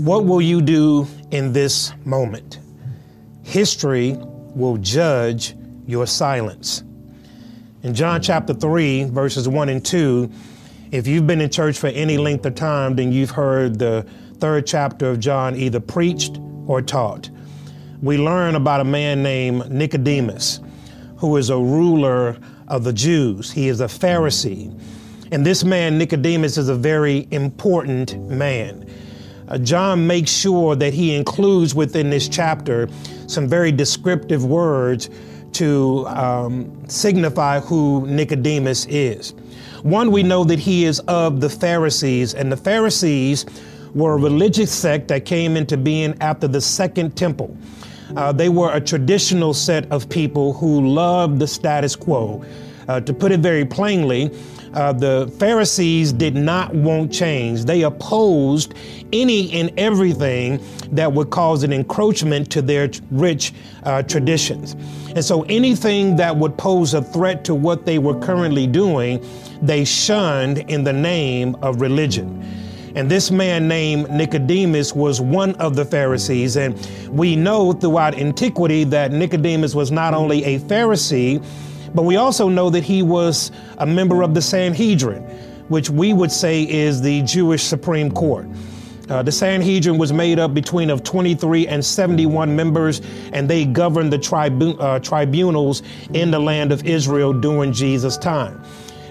What will you do in this moment? History will judge your silence. In John chapter 3, verses 1 and 2, if you've been in church for any length of time, then you've heard the third chapter of John either preached or taught. We learn about a man named Nicodemus, who is a ruler of the Jews. He is a Pharisee. And this man, Nicodemus, is a very important man uh, John makes sure that he includes within this chapter some very descriptive words to um, signify who Nicodemus is. One, we know that he is of the Pharisees, and the Pharisees were a religious sect that came into being after the Second Temple. Uh, they were a traditional set of people who loved the status quo. Uh, to put it very plainly, uh, the Pharisees did not want change. They opposed any and everything that would cause an encroachment to their rich uh, traditions. And so anything that would pose a threat to what they were currently doing, they shunned in the name of religion. And this man named Nicodemus was one of the Pharisees. And we know throughout antiquity that Nicodemus was not only a Pharisee, but we also know that he was a member of the Sanhedrin, which we would say is the Jewish Supreme Court. Uh, the Sanhedrin was made up between of 23 and 71 members, and they governed the tribu- uh, tribunals in the land of Israel during Jesus' time.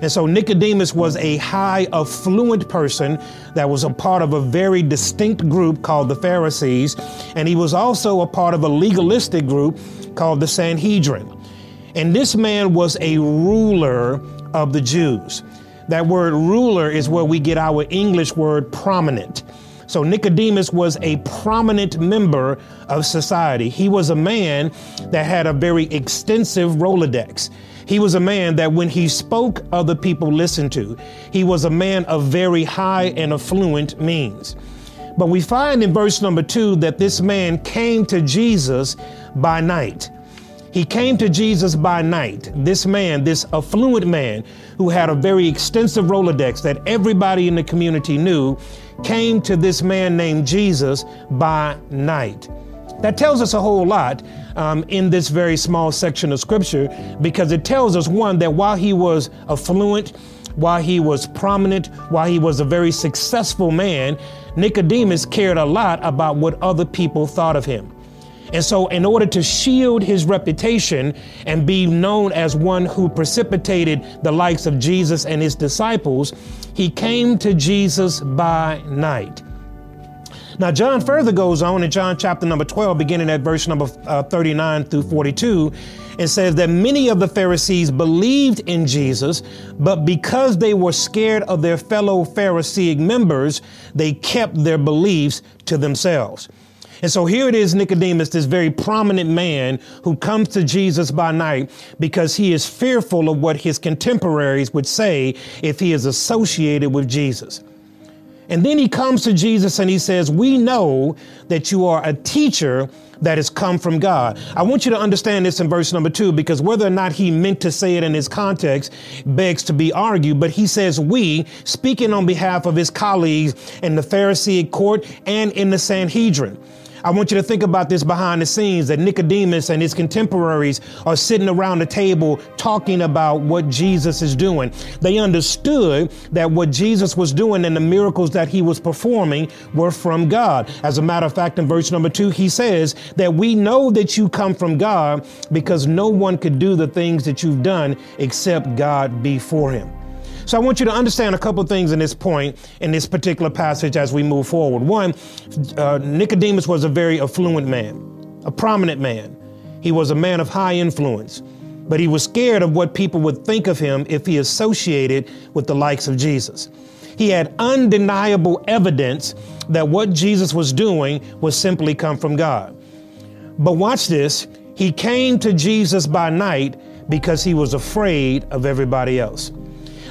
And so Nicodemus was a high affluent person that was a part of a very distinct group called the Pharisees, and he was also a part of a legalistic group called the Sanhedrin. And this man was a ruler of the Jews. That word ruler is where we get our English word prominent. So Nicodemus was a prominent member of society. He was a man that had a very extensive Rolodex. He was a man that when he spoke, other people listened to. He was a man of very high and affluent means. But we find in verse number two that this man came to Jesus by night. He came to Jesus by night. This man, this affluent man who had a very extensive Rolodex that everybody in the community knew, came to this man named Jesus by night. That tells us a whole lot um, in this very small section of scripture because it tells us one, that while he was affluent, while he was prominent, while he was a very successful man, Nicodemus cared a lot about what other people thought of him. And so, in order to shield his reputation and be known as one who precipitated the likes of Jesus and his disciples, he came to Jesus by night. Now, John further goes on in John chapter number 12, beginning at verse number uh, 39 through 42, and says that many of the Pharisees believed in Jesus, but because they were scared of their fellow Pharisaic members, they kept their beliefs to themselves. And so here it is Nicodemus, this very prominent man who comes to Jesus by night because he is fearful of what his contemporaries would say if he is associated with Jesus. And then he comes to Jesus and he says, We know that you are a teacher that has come from God. I want you to understand this in verse number two, because whether or not he meant to say it in his context begs to be argued. But he says, We, speaking on behalf of his colleagues in the Pharisee court and in the Sanhedrin. I want you to think about this behind the scenes that Nicodemus and his contemporaries are sitting around the table talking about what Jesus is doing. They understood that what Jesus was doing and the miracles that he was performing were from God. As a matter of fact, in verse number two, he says that we know that you come from God because no one could do the things that you've done except God be for him. So I want you to understand a couple things in this point, in this particular passage as we move forward. One, uh, Nicodemus was a very affluent man, a prominent man. He was a man of high influence, but he was scared of what people would think of him if he associated with the likes of Jesus. He had undeniable evidence that what Jesus was doing was simply come from God. But watch this. He came to Jesus by night because he was afraid of everybody else.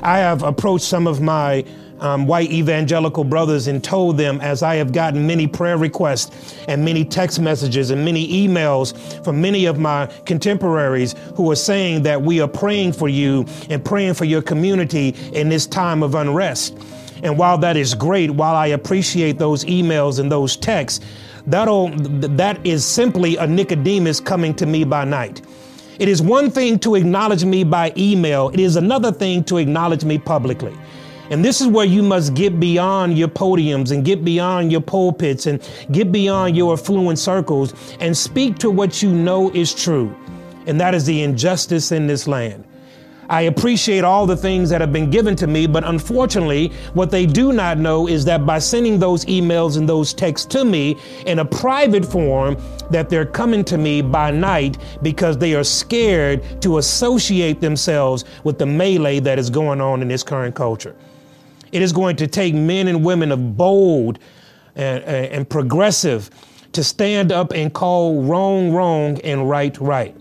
I have approached some of my um, white evangelical brothers and told them, as I have gotten many prayer requests and many text messages and many emails from many of my contemporaries who are saying that we are praying for you and praying for your community in this time of unrest. And while that is great, while I appreciate those emails and those texts, that'll, that is simply a Nicodemus coming to me by night. It is one thing to acknowledge me by email, it is another thing to acknowledge me publicly. And this is where you must get beyond your podiums and get beyond your pulpits and get beyond your affluent circles and speak to what you know is true. And that is the injustice in this land. I appreciate all the things that have been given to me, but unfortunately, what they do not know is that by sending those emails and those texts to me in a private form, that they're coming to me by night because they are scared to associate themselves with the melee that is going on in this current culture. It is going to take men and women of bold and, and progressive to stand up and call wrong wrong and right right.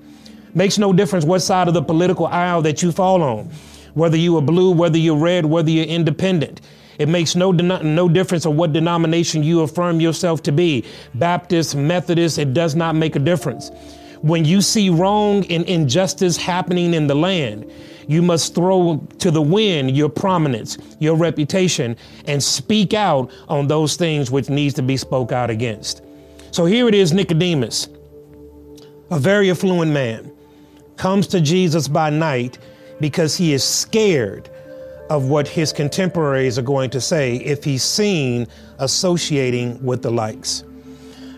Makes no difference what side of the political aisle that you fall on, whether you are blue, whether you're red, whether you're independent. It makes no, no difference of what denomination you affirm yourself to be Baptist, Methodist, it does not make a difference. When you see wrong and injustice happening in the land, you must throw to the wind your prominence, your reputation, and speak out on those things which needs to be spoke out against. So here it is Nicodemus, a very affluent man comes to Jesus by night because he is scared of what his contemporaries are going to say if he's seen associating with the likes.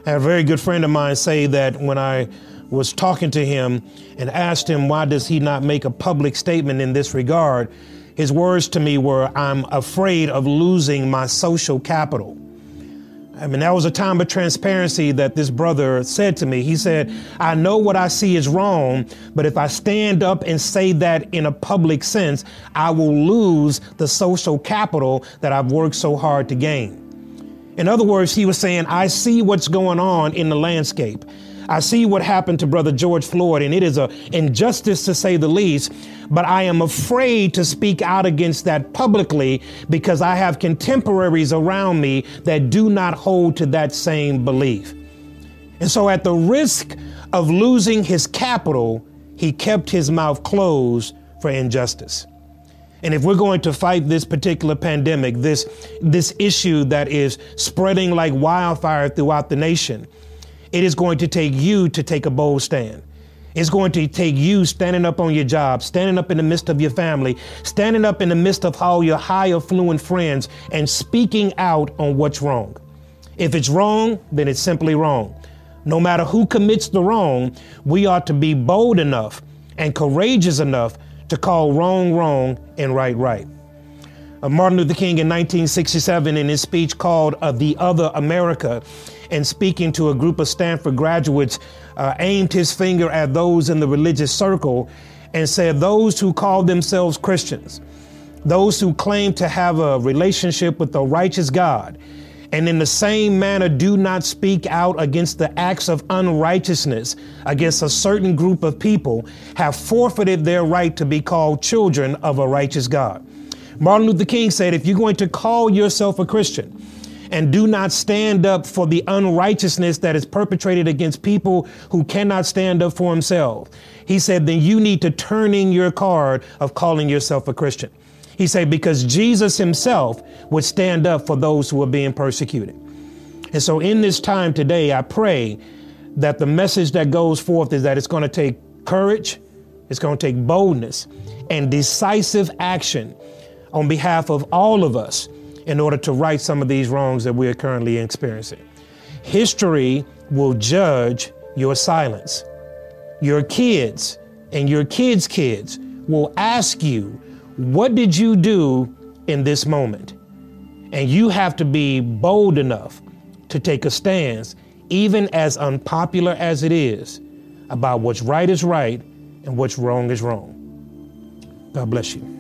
I had a very good friend of mine say that when I was talking to him and asked him why does he not make a public statement in this regard, his words to me were, I'm afraid of losing my social capital. I mean, that was a time of transparency that this brother said to me. He said, I know what I see is wrong, but if I stand up and say that in a public sense, I will lose the social capital that I've worked so hard to gain. In other words, he was saying, I see what's going on in the landscape. I see what happened to Brother George Floyd, and it is an injustice to say the least, but I am afraid to speak out against that publicly because I have contemporaries around me that do not hold to that same belief. And so, at the risk of losing his capital, he kept his mouth closed for injustice. And if we're going to fight this particular pandemic, this, this issue that is spreading like wildfire throughout the nation, it is going to take you to take a bold stand. It's going to take you standing up on your job, standing up in the midst of your family, standing up in the midst of all your high affluent friends, and speaking out on what's wrong. If it's wrong, then it's simply wrong. No matter who commits the wrong, we ought to be bold enough and courageous enough to call wrong wrong and right right. Uh, Martin Luther King in 1967, in his speech called uh, The Other America, and speaking to a group of Stanford graduates, uh, aimed his finger at those in the religious circle and said, Those who call themselves Christians, those who claim to have a relationship with the righteous God, and in the same manner do not speak out against the acts of unrighteousness against a certain group of people, have forfeited their right to be called children of a righteous God. Martin Luther King said, If you're going to call yourself a Christian, and do not stand up for the unrighteousness that is perpetrated against people who cannot stand up for themselves. He said, then you need to turn in your card of calling yourself a Christian. He said, because Jesus himself would stand up for those who are being persecuted. And so in this time today, I pray that the message that goes forth is that it's going to take courage, it's going to take boldness and decisive action on behalf of all of us in order to right some of these wrongs that we are currently experiencing. History will judge your silence. Your kids and your kids' kids will ask you, What did you do in this moment? And you have to be bold enough to take a stance, even as unpopular as it is, about what's right is right and what's wrong is wrong. God bless you.